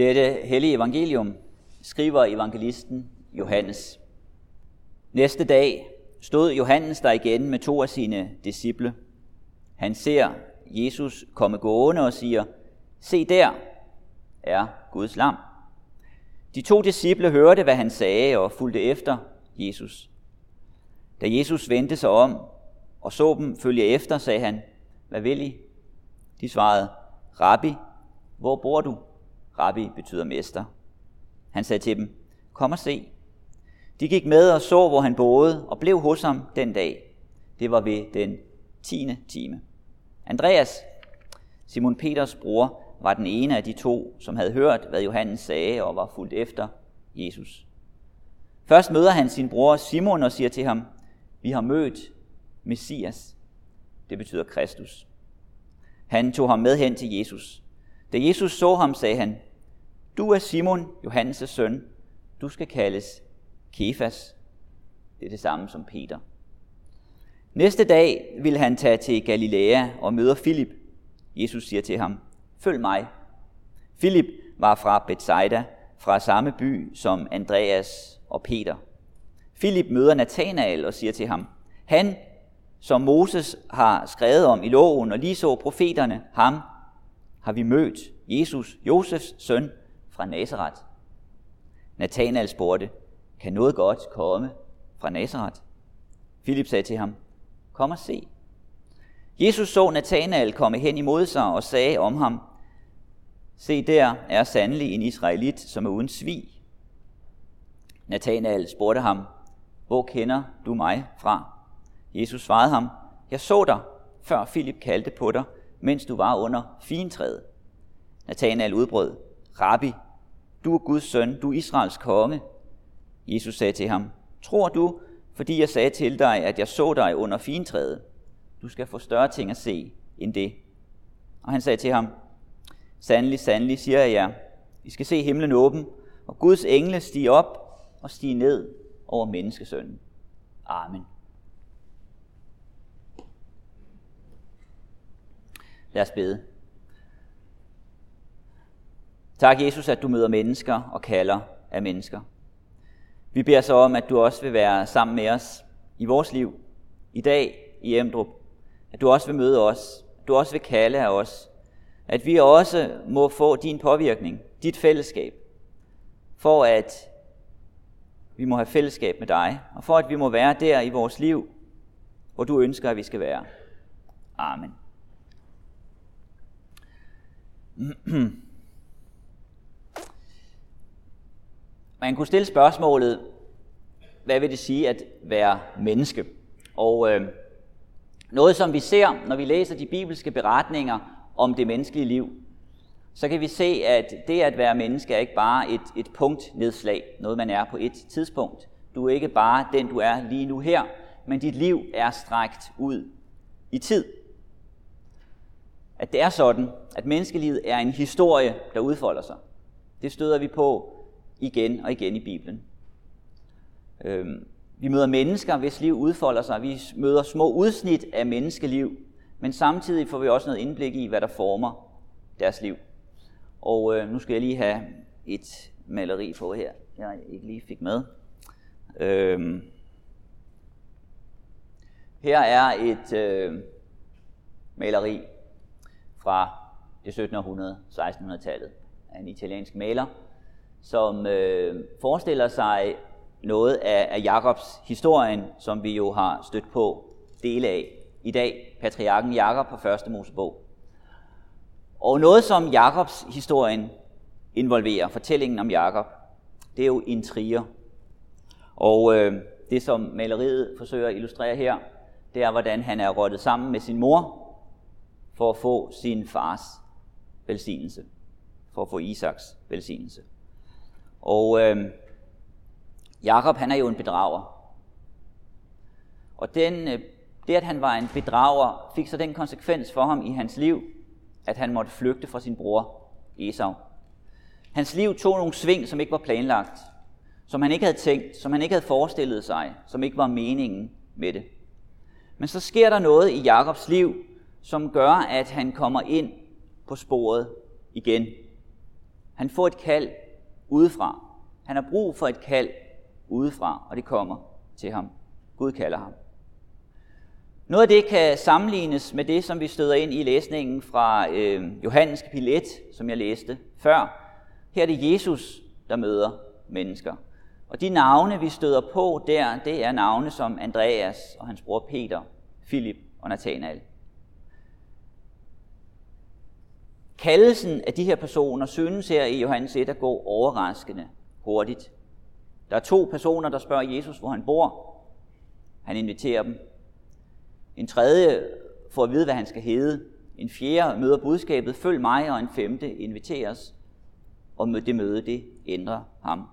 Dette hellige evangelium skriver evangelisten Johannes. Næste dag stod Johannes der igen med to af sine disciple. Han ser Jesus komme gående og siger, se der er Guds lam. De to disciple hørte, hvad han sagde og fulgte efter Jesus. Da Jesus vendte sig om og så dem følge efter, sagde han, hvad vil I? De svarede, Rabbi, hvor bor du? Rabbi betyder mester. Han sagde til dem, kom og se. De gik med og så, hvor han boede, og blev hos ham den dag. Det var ved den tiende time. Andreas, Simon Peters bror, var den ene af de to, som havde hørt, hvad Johannes sagde og var fuldt efter Jesus. Først møder han sin bror Simon og siger til ham, vi har mødt Messias. Det betyder Kristus. Han tog ham med hen til Jesus. Da Jesus så ham, sagde han, du er Simon, Johannes' søn. Du skal kaldes Kefas. Det er det samme som Peter. Næste dag vil han tage til Galilea og møder Filip. Jesus siger til ham, følg mig. Filip var fra Bethsaida, fra samme by som Andreas og Peter. Filip møder Nathanael og siger til ham, han, som Moses har skrevet om i loven og lige så profeterne, ham har vi mødt, Jesus, Josefs søn fra Nazareth. Nathanael spurgte, kan noget godt komme fra Nazareth? Filip sagde til ham, kom og se. Jesus så Nathanael komme hen imod sig og sagde om ham, se der er sandelig en israelit, som er uden svig. Nathanael spurgte ham, hvor kender du mig fra? Jesus svarede ham, jeg så dig, før Filip kaldte på dig, mens du var under fintræet. Nathanael udbrød, Rabbi, du er Guds søn, du er Israels konge. Jesus sagde til ham, tror du, fordi jeg sagde til dig, at jeg så dig under fintræet? Du skal få større ting at se end det. Og han sagde til ham, sandelig, sandelig, siger jeg jer, I skal se himlen åben, og Guds engle stige op og stige ned over menneskesønnen. Amen. Lad os bede. Tak, Jesus, at du møder mennesker og kalder af mennesker. Vi beder så om, at du også vil være sammen med os i vores liv, i dag i Emdrup. At du også vil møde os, at du også vil kalde af os. At vi også må få din påvirkning, dit fællesskab, for at vi må have fællesskab med dig, og for at vi må være der i vores liv, hvor du ønsker, at vi skal være. Amen. Man kunne stille spørgsmålet, hvad vil det sige at være menneske? Og øh, noget, som vi ser, når vi læser de bibelske beretninger om det menneskelige liv, så kan vi se, at det at være menneske er ikke bare et, et punktnedslag, noget man er på et tidspunkt. Du er ikke bare den, du er lige nu her, men dit liv er strækt ud i tid at det er sådan, at menneskelivet er en historie, der udfolder sig. Det støder vi på igen og igen i Bibelen. Øhm, vi møder mennesker, hvis liv udfolder sig. Vi møder små udsnit af menneskeliv, men samtidig får vi også noget indblik i, hvad der former deres liv. Og øh, nu skal jeg lige have et maleri på her, jeg ikke lige fik med. Øhm, her er et øh, maleri fra det 1700 1600-tallet af en italiensk maler, som øh, forestiller sig noget af, af Jakobs historien, som vi jo har stødt på dele af i dag, patriarken Jakob på første Mosebog. Og noget, som Jakobs historien involverer, fortællingen om Jakob, det er jo intriger. Og øh, det, som maleriet forsøger at illustrere her, det er, hvordan han er rottet sammen med sin mor, for at få sin fars velsignelse, for at få Isaks velsignelse. Og øh, Jakob, han er jo en bedrager. Og den, øh, det, at han var en bedrager, fik så den konsekvens for ham i hans liv, at han måtte flygte fra sin bror Esau. Hans liv tog nogle sving, som ikke var planlagt, som han ikke havde tænkt, som han ikke havde forestillet sig, som ikke var meningen med det. Men så sker der noget i Jakobs liv, som gør, at han kommer ind på sporet igen. Han får et kald udefra. Han har brug for et kald udefra, og det kommer til ham. Gud kalder ham. Noget af det kan sammenlignes med det, som vi støder ind i læsningen fra øh, Johannes kapitel 1, som jeg læste før. Her er det Jesus, der møder mennesker. Og de navne, vi støder på der, det er navne som Andreas og hans bror Peter, Philip og Nathanael. Kaldelsen af de her personer synes her i Johannes 1 at gå overraskende hurtigt. Der er to personer, der spørger Jesus, hvor han bor. Han inviterer dem. En tredje får at vide, hvad han skal hedde. En fjerde møder budskabet, følg mig, og en femte inviteres. Og det møde, det ændrer ham.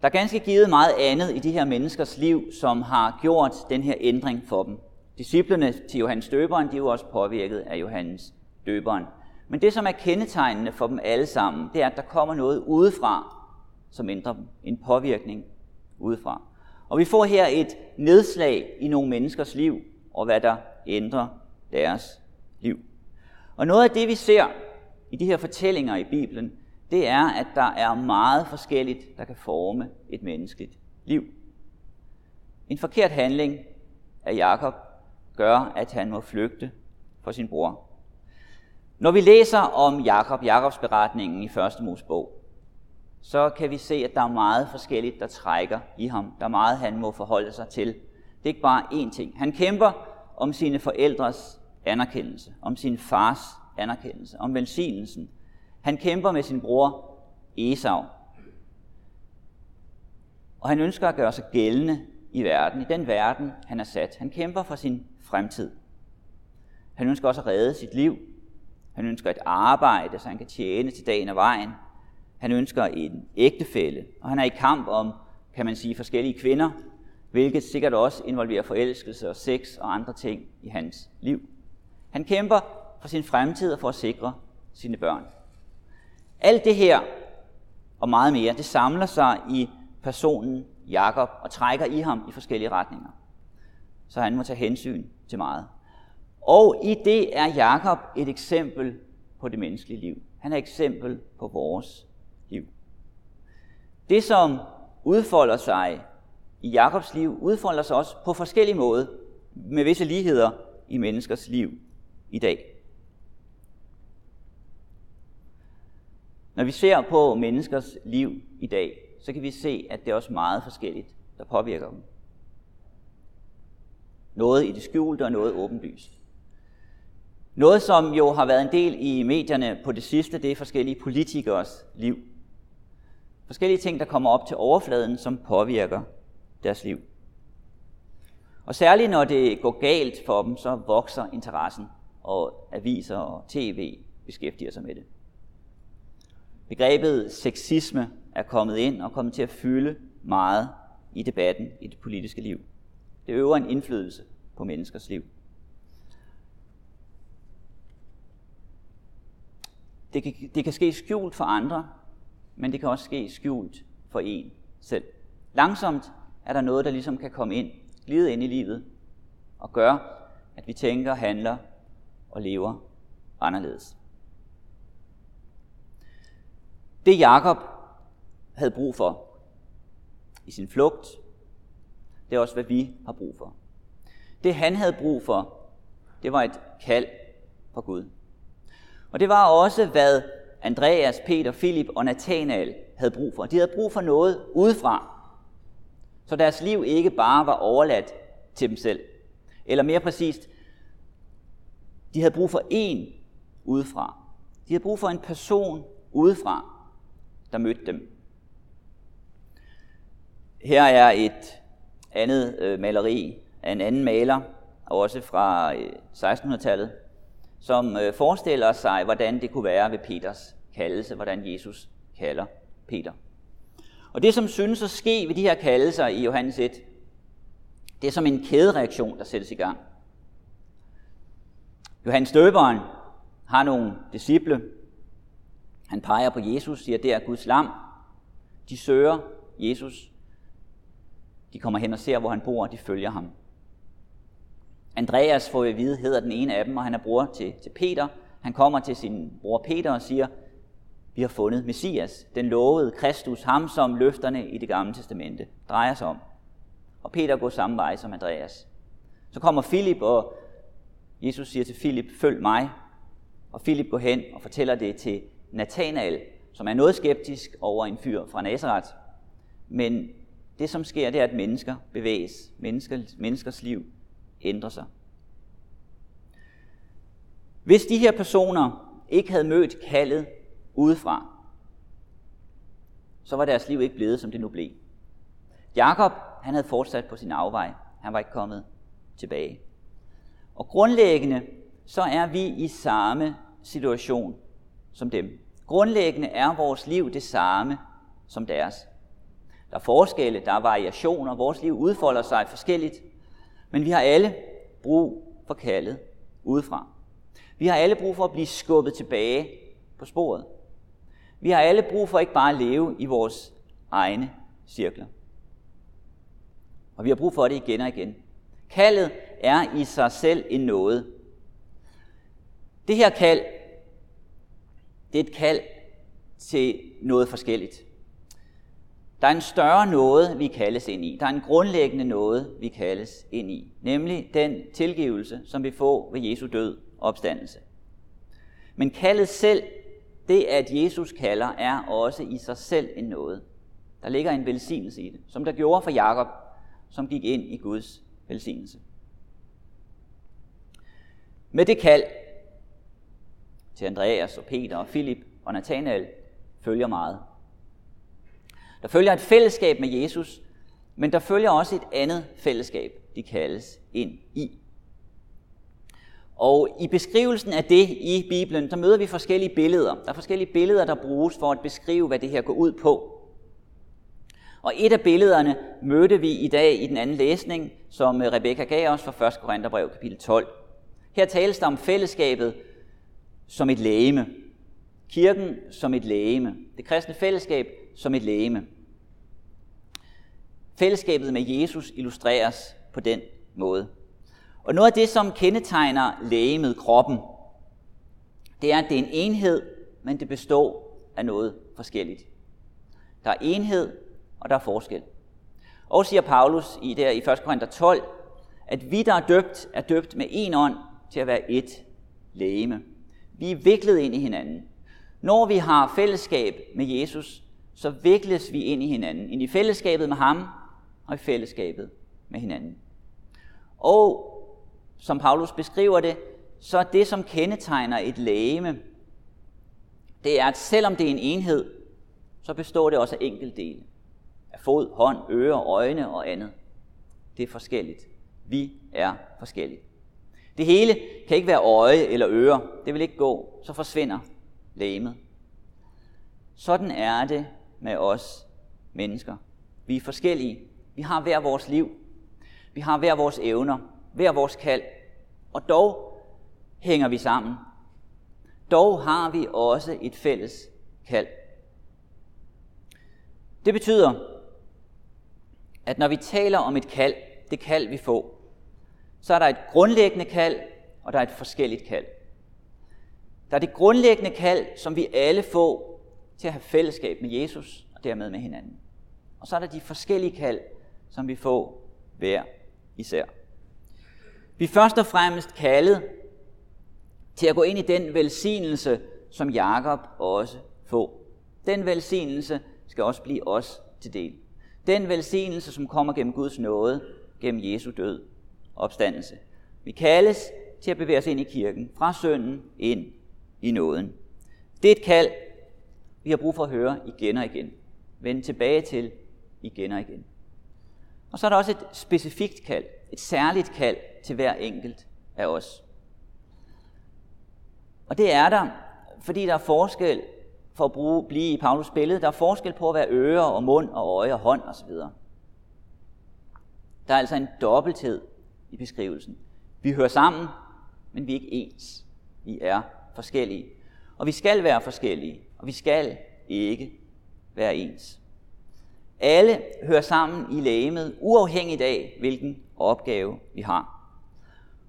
Der er ganske givet meget andet i de her menneskers liv, som har gjort den her ændring for dem. Disciplerne til Johannes døberen, de er jo også påvirket af Johannes døberen. Men det, som er kendetegnende for dem alle sammen, det er, at der kommer noget udefra, som ændrer dem. En påvirkning udefra. Og vi får her et nedslag i nogle menneskers liv, og hvad der ændrer deres liv. Og noget af det, vi ser i de her fortællinger i Bibelen, det er, at der er meget forskelligt, der kan forme et menneskeligt liv. En forkert handling af Jakob gør, at han må flygte for sin bror. Når vi læser om Jakob, Jakobs beretningen i 1. Mosebog, så kan vi se, at der er meget forskelligt, der trækker i ham. Der er meget, han må forholde sig til. Det er ikke bare én ting. Han kæmper om sine forældres anerkendelse, om sin fars anerkendelse, om velsignelsen. Han kæmper med sin bror Esau. Og han ønsker at gøre sig gældende i verden, i den verden, han er sat. Han kæmper for sin fremtid. Han ønsker også at redde sit liv. Han ønsker et arbejde, så han kan tjene til dagen og vejen. Han ønsker en ægtefælle, og han er i kamp om, kan man sige, forskellige kvinder, hvilket sikkert også involverer forelskelse og sex og andre ting i hans liv. Han kæmper for sin fremtid og for at sikre sine børn. Alt det her og meget mere, det samler sig i personen Jakob og trækker i ham i forskellige retninger. Så han må tage hensyn til meget. Og i det er Jakob et eksempel på det menneskelige liv. Han er et eksempel på vores liv. Det, som udfolder sig i Jakobs liv, udfolder sig også på forskellige måder, med visse ligheder i menneskers liv i dag. Når vi ser på menneskers liv i dag, så kan vi se, at det er også meget forskelligt, der påvirker dem. Noget i det skjulte og noget åbenlyst. Noget, som jo har været en del i medierne på det sidste, det er forskellige politikers liv. Forskellige ting, der kommer op til overfladen, som påvirker deres liv. Og særligt når det går galt for dem, så vokser interessen, og aviser og tv beskæftiger sig med det. Begrebet sexisme er kommet ind og kommet til at fylde meget i debatten i det politiske liv. Det øver en indflydelse på menneskers liv. Det kan, det kan ske skjult for andre, men det kan også ske skjult for en selv. Langsomt er der noget, der ligesom kan komme ind, glide ind i livet, og gøre, at vi tænker, handler og lever anderledes. Det Jakob havde brug for i sin flugt, det er også, hvad vi har brug for. Det han havde brug for, det var et kald fra Gud. Og det var også, hvad Andreas, Peter, Filip og Nathanael havde brug for. De havde brug for noget udefra, så deres liv ikke bare var overladt til dem selv. Eller mere præcist, de havde brug for en udefra. De havde brug for en person udefra, der mødte dem. Her er et andet øh, maleri af en anden maler, også fra øh, 1600-tallet, som øh, forestiller sig, hvordan det kunne være ved Peters kaldelse, hvordan Jesus kalder Peter. Og det, som synes at ske ved de her kaldelser i Johannes 1, det er som en kædereaktion, der sættes i gang. Johannes døberen har nogle disciple. Han peger på Jesus, siger, det er Guds lam. De søger Jesus. De kommer hen og ser, hvor han bor, og de følger ham. Andreas får at vide, hedder den ene af dem, og han er bror til, til Peter. Han kommer til sin bror Peter og siger, Vi har fundet Messias, den lovede Kristus, ham som løfterne i det gamle testamente drejer sig om. Og Peter går samme vej som Andreas. Så kommer Filip, og Jesus siger til Filip, følg mig. Og Filip går hen og fortæller det til Nathanael, som er noget skeptisk over en fyr fra Nazareth. Men det, som sker, det er, at mennesker bevæges. Mennesker, menneskers liv ændre sig. Hvis de her personer ikke havde mødt kaldet udefra, så var deres liv ikke blevet, som det nu blev. Jakob, han havde fortsat på sin afvej. Han var ikke kommet tilbage. Og grundlæggende, så er vi i samme situation som dem. Grundlæggende er vores liv det samme som deres. Der er forskelle, der er variationer, vores liv udfolder sig forskelligt, men vi har alle brug for kaldet udefra. Vi har alle brug for at blive skubbet tilbage på sporet. Vi har alle brug for ikke bare at leve i vores egne cirkler. Og vi har brug for det igen og igen. Kaldet er i sig selv en nåde. Det her kald, det er et kald til noget forskelligt. Der er en større noget, vi kaldes ind i. Der er en grundlæggende noget, vi kaldes ind i. Nemlig den tilgivelse, som vi får ved Jesu død og opstandelse. Men kaldet selv, det at Jesus kalder, er også i sig selv en noget. Der ligger en velsignelse i det, som der gjorde for Jakob, som gik ind i Guds velsignelse. Med det kald til Andreas og Peter og Filip og Nathanael følger meget. Der følger et fællesskab med Jesus, men der følger også et andet fællesskab, de kaldes ind i. Og i beskrivelsen af det i Bibelen, der møder vi forskellige billeder. Der er forskellige billeder, der bruges for at beskrive, hvad det her går ud på. Og et af billederne mødte vi i dag i den anden læsning, som øh, Rebekka gav os fra 1. Korintherbrev kapitel 12. Her tales der om fællesskabet som et lægeme. Kirken som et lægeme. Det kristne fællesskab som et lægeme. Fællesskabet med Jesus illustreres på den måde. Og noget af det, som kendetegner lægemet, kroppen, det er, at det er en enhed, men det består af noget forskelligt. Der er enhed, og der er forskel. Og siger Paulus i, der i 1. Korinther 12, at vi, der er døbt, er døbt med en ånd til at være et lægeme. Vi er viklet ind i hinanden. Når vi har fællesskab med Jesus, så vikles vi ind i hinanden. Ind i fællesskabet med ham, og i fællesskabet med hinanden. Og som Paulus beskriver det, så er det, som kendetegner et lægeme, det er, at selvom det er en enhed, så består det også af enkeltdele. Af fod, hånd, ører, øjne og andet. Det er forskelligt. Vi er forskellige. Det hele kan ikke være øje eller øre. Det vil ikke gå. Så forsvinder lægemet. Sådan er det med os mennesker. Vi er forskellige. Vi har hver vores liv. Vi har hver vores evner, hver vores kald. Og dog hænger vi sammen. Dog har vi også et fælles kald. Det betyder, at når vi taler om et kald, det kald vi får, så er der et grundlæggende kald, og der er et forskelligt kald. Der er det grundlæggende kald, som vi alle får til at have fællesskab med Jesus og dermed med hinanden. Og så er der de forskellige kald, som vi får hver især. Vi er først og fremmest kaldet til at gå ind i den velsignelse, som Jakob også får. Den velsignelse skal også blive os til del. Den velsignelse, som kommer gennem Guds nåde, gennem Jesu død opstandelse. Vi kaldes til at bevæge os ind i kirken, fra synden ind i nåden. Det er et kald, vi har brug for at høre igen og igen. Vende tilbage til igen og igen. Og så er der også et specifikt kald, et særligt kald til hver enkelt af os. Og det er der, fordi der er forskel, for at bruge, blive i Paulus billede, der er forskel på at være øre og mund og øje og hånd osv. Der er altså en dobbelthed i beskrivelsen. Vi hører sammen, men vi er ikke ens. Vi er forskellige. Og vi skal være forskellige, og vi skal ikke være ens. Alle hører sammen i lægemet, uafhængigt af, hvilken opgave vi har.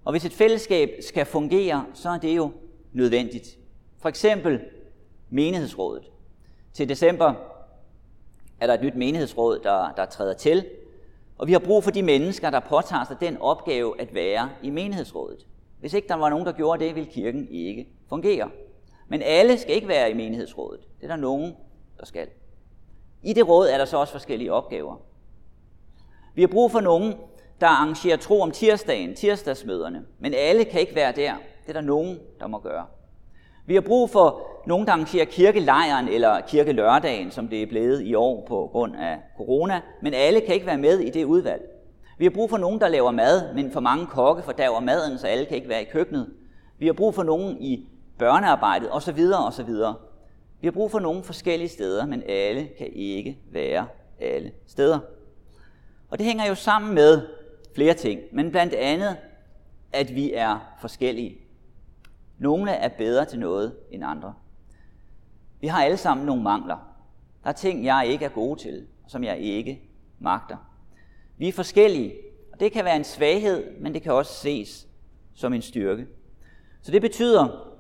Og hvis et fællesskab skal fungere, så er det jo nødvendigt. For eksempel menighedsrådet. Til december er der et nyt menighedsråd, der, der træder til, og vi har brug for de mennesker, der påtager sig den opgave at være i menighedsrådet. Hvis ikke der var nogen, der gjorde det, ville kirken ikke fungere. Men alle skal ikke være i menighedsrådet. Det er der nogen, der skal. I det råd er der så også forskellige opgaver. Vi har brug for nogen, der arrangerer tro om tirsdagen, tirsdagsmøderne, men alle kan ikke være der. Det er der nogen, der må gøre. Vi har brug for nogen, der arrangerer kirkelejren eller kirkelørdagen, som det er blevet i år på grund af corona, men alle kan ikke være med i det udvalg. Vi har brug for nogen, der laver mad, men for mange kokke fordaver maden, så alle kan ikke være i køkkenet. Vi har brug for nogen i børnearbejdet osv. osv. Vi har brug for nogle forskellige steder, men alle kan ikke være alle steder. Og det hænger jo sammen med flere ting, men blandt andet, at vi er forskellige. Nogle er bedre til noget end andre. Vi har alle sammen nogle mangler. Der er ting, jeg ikke er god til, som jeg ikke magter. Vi er forskellige, og det kan være en svaghed, men det kan også ses som en styrke. Så det betyder,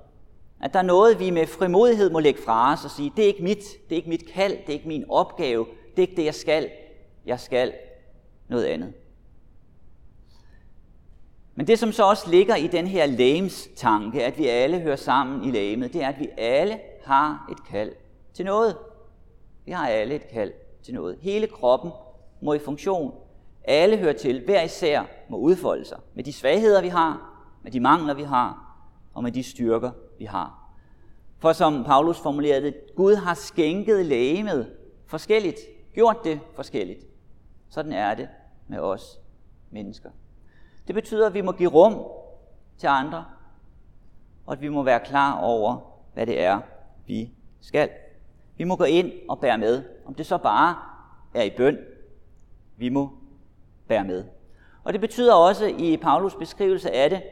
at der er noget, vi med frimodighed må lægge fra os og sige, det er ikke mit, det er ikke mit kald, det er ikke min opgave, det er ikke det, jeg skal. Jeg skal noget andet. Men det, som så også ligger i den her lægens tanke, at vi alle hører sammen i lægemet, det er, at vi alle har et kald til noget. Vi har alle et kald til noget. Hele kroppen må i funktion. Alle hører til. Hver især må udfolde sig med de svagheder, vi har, med de mangler, vi har, og med de styrker, vi har. For som Paulus formulerede det, Gud har skænket lægemet forskelligt, gjort det forskelligt. Sådan er det med os mennesker. Det betyder, at vi må give rum til andre, og at vi må være klar over, hvad det er, vi skal. Vi må gå ind og bære med, om det så bare er i bøn. Vi må bære med. Og det betyder også i Paulus beskrivelse af det,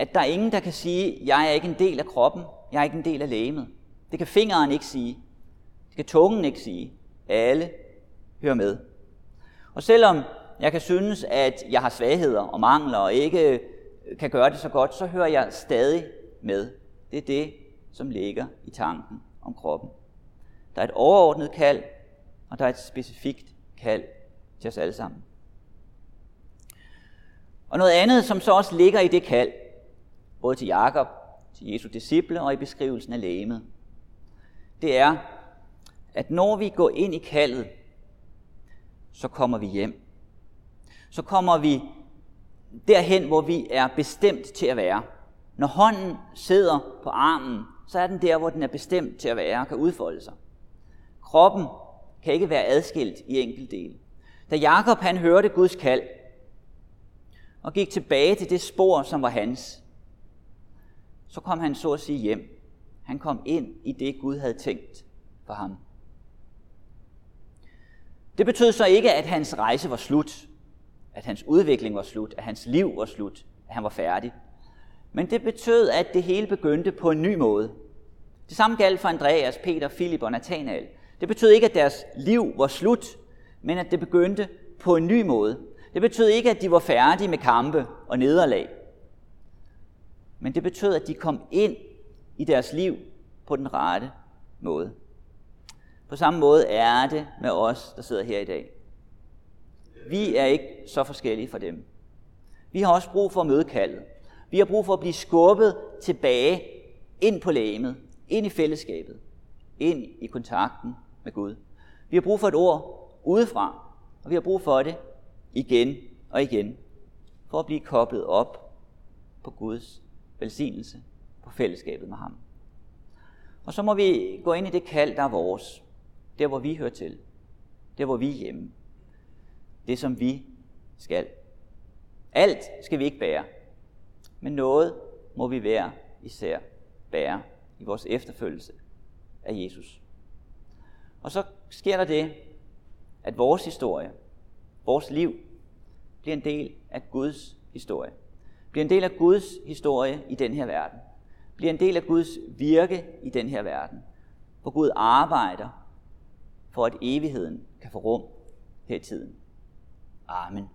at der er ingen, der kan sige, jeg er ikke en del af kroppen, jeg er ikke en del af lægemet. Det kan fingeren ikke sige. Det kan tungen ikke sige. Alle hører med. Og selvom jeg kan synes, at jeg har svagheder og mangler og ikke øh, kan gøre det så godt, så hører jeg stadig med. Det er det, som ligger i tanken om kroppen. Der er et overordnet kald, og der er et specifikt kald til os alle sammen. Og noget andet, som så også ligger i det kald, både til Jakob, til Jesu disciple og i beskrivelsen af lægemet, det er, at når vi går ind i kaldet, så kommer vi hjem. Så kommer vi derhen, hvor vi er bestemt til at være. Når hånden sidder på armen, så er den der, hvor den er bestemt til at være og kan udfolde sig. Kroppen kan ikke være adskilt i enkeltdele. Da Jakob han hørte Guds kald og gik tilbage til det spor, som var hans, så kom han så at sige hjem. Han kom ind i det, Gud havde tænkt for ham. Det betød så ikke, at hans rejse var slut, at hans udvikling var slut, at hans liv var slut, at han var færdig. Men det betød, at det hele begyndte på en ny måde. Det samme galt for Andreas, Peter, Filip og Nathanael. Det betød ikke, at deres liv var slut, men at det begyndte på en ny måde. Det betød ikke, at de var færdige med kampe og nederlag. Men det betød, at de kom ind i deres liv på den rette måde. På samme måde er det med os, der sidder her i dag. Vi er ikke så forskellige fra dem. Vi har også brug for at møde kaldet. Vi har brug for at blive skubbet tilbage ind på lægemet, ind i fællesskabet, ind i kontakten med Gud. Vi har brug for et ord udefra, og vi har brug for det igen og igen, for at blive koblet op på Guds velsignelse, på fællesskabet med ham. Og så må vi gå ind i det kald, der er vores, der hvor vi hører til, der hvor vi er hjemme, det som vi skal. Alt skal vi ikke bære, men noget må vi være især bære i vores efterfølgelse af Jesus. Og så sker der det, at vores historie, vores liv, bliver en del af Guds historie. Bliver en del af Guds historie i den her verden. Bliver en del af Guds virke i den her verden. Hvor Gud arbejder for, at evigheden kan få rum her i tiden. Amen.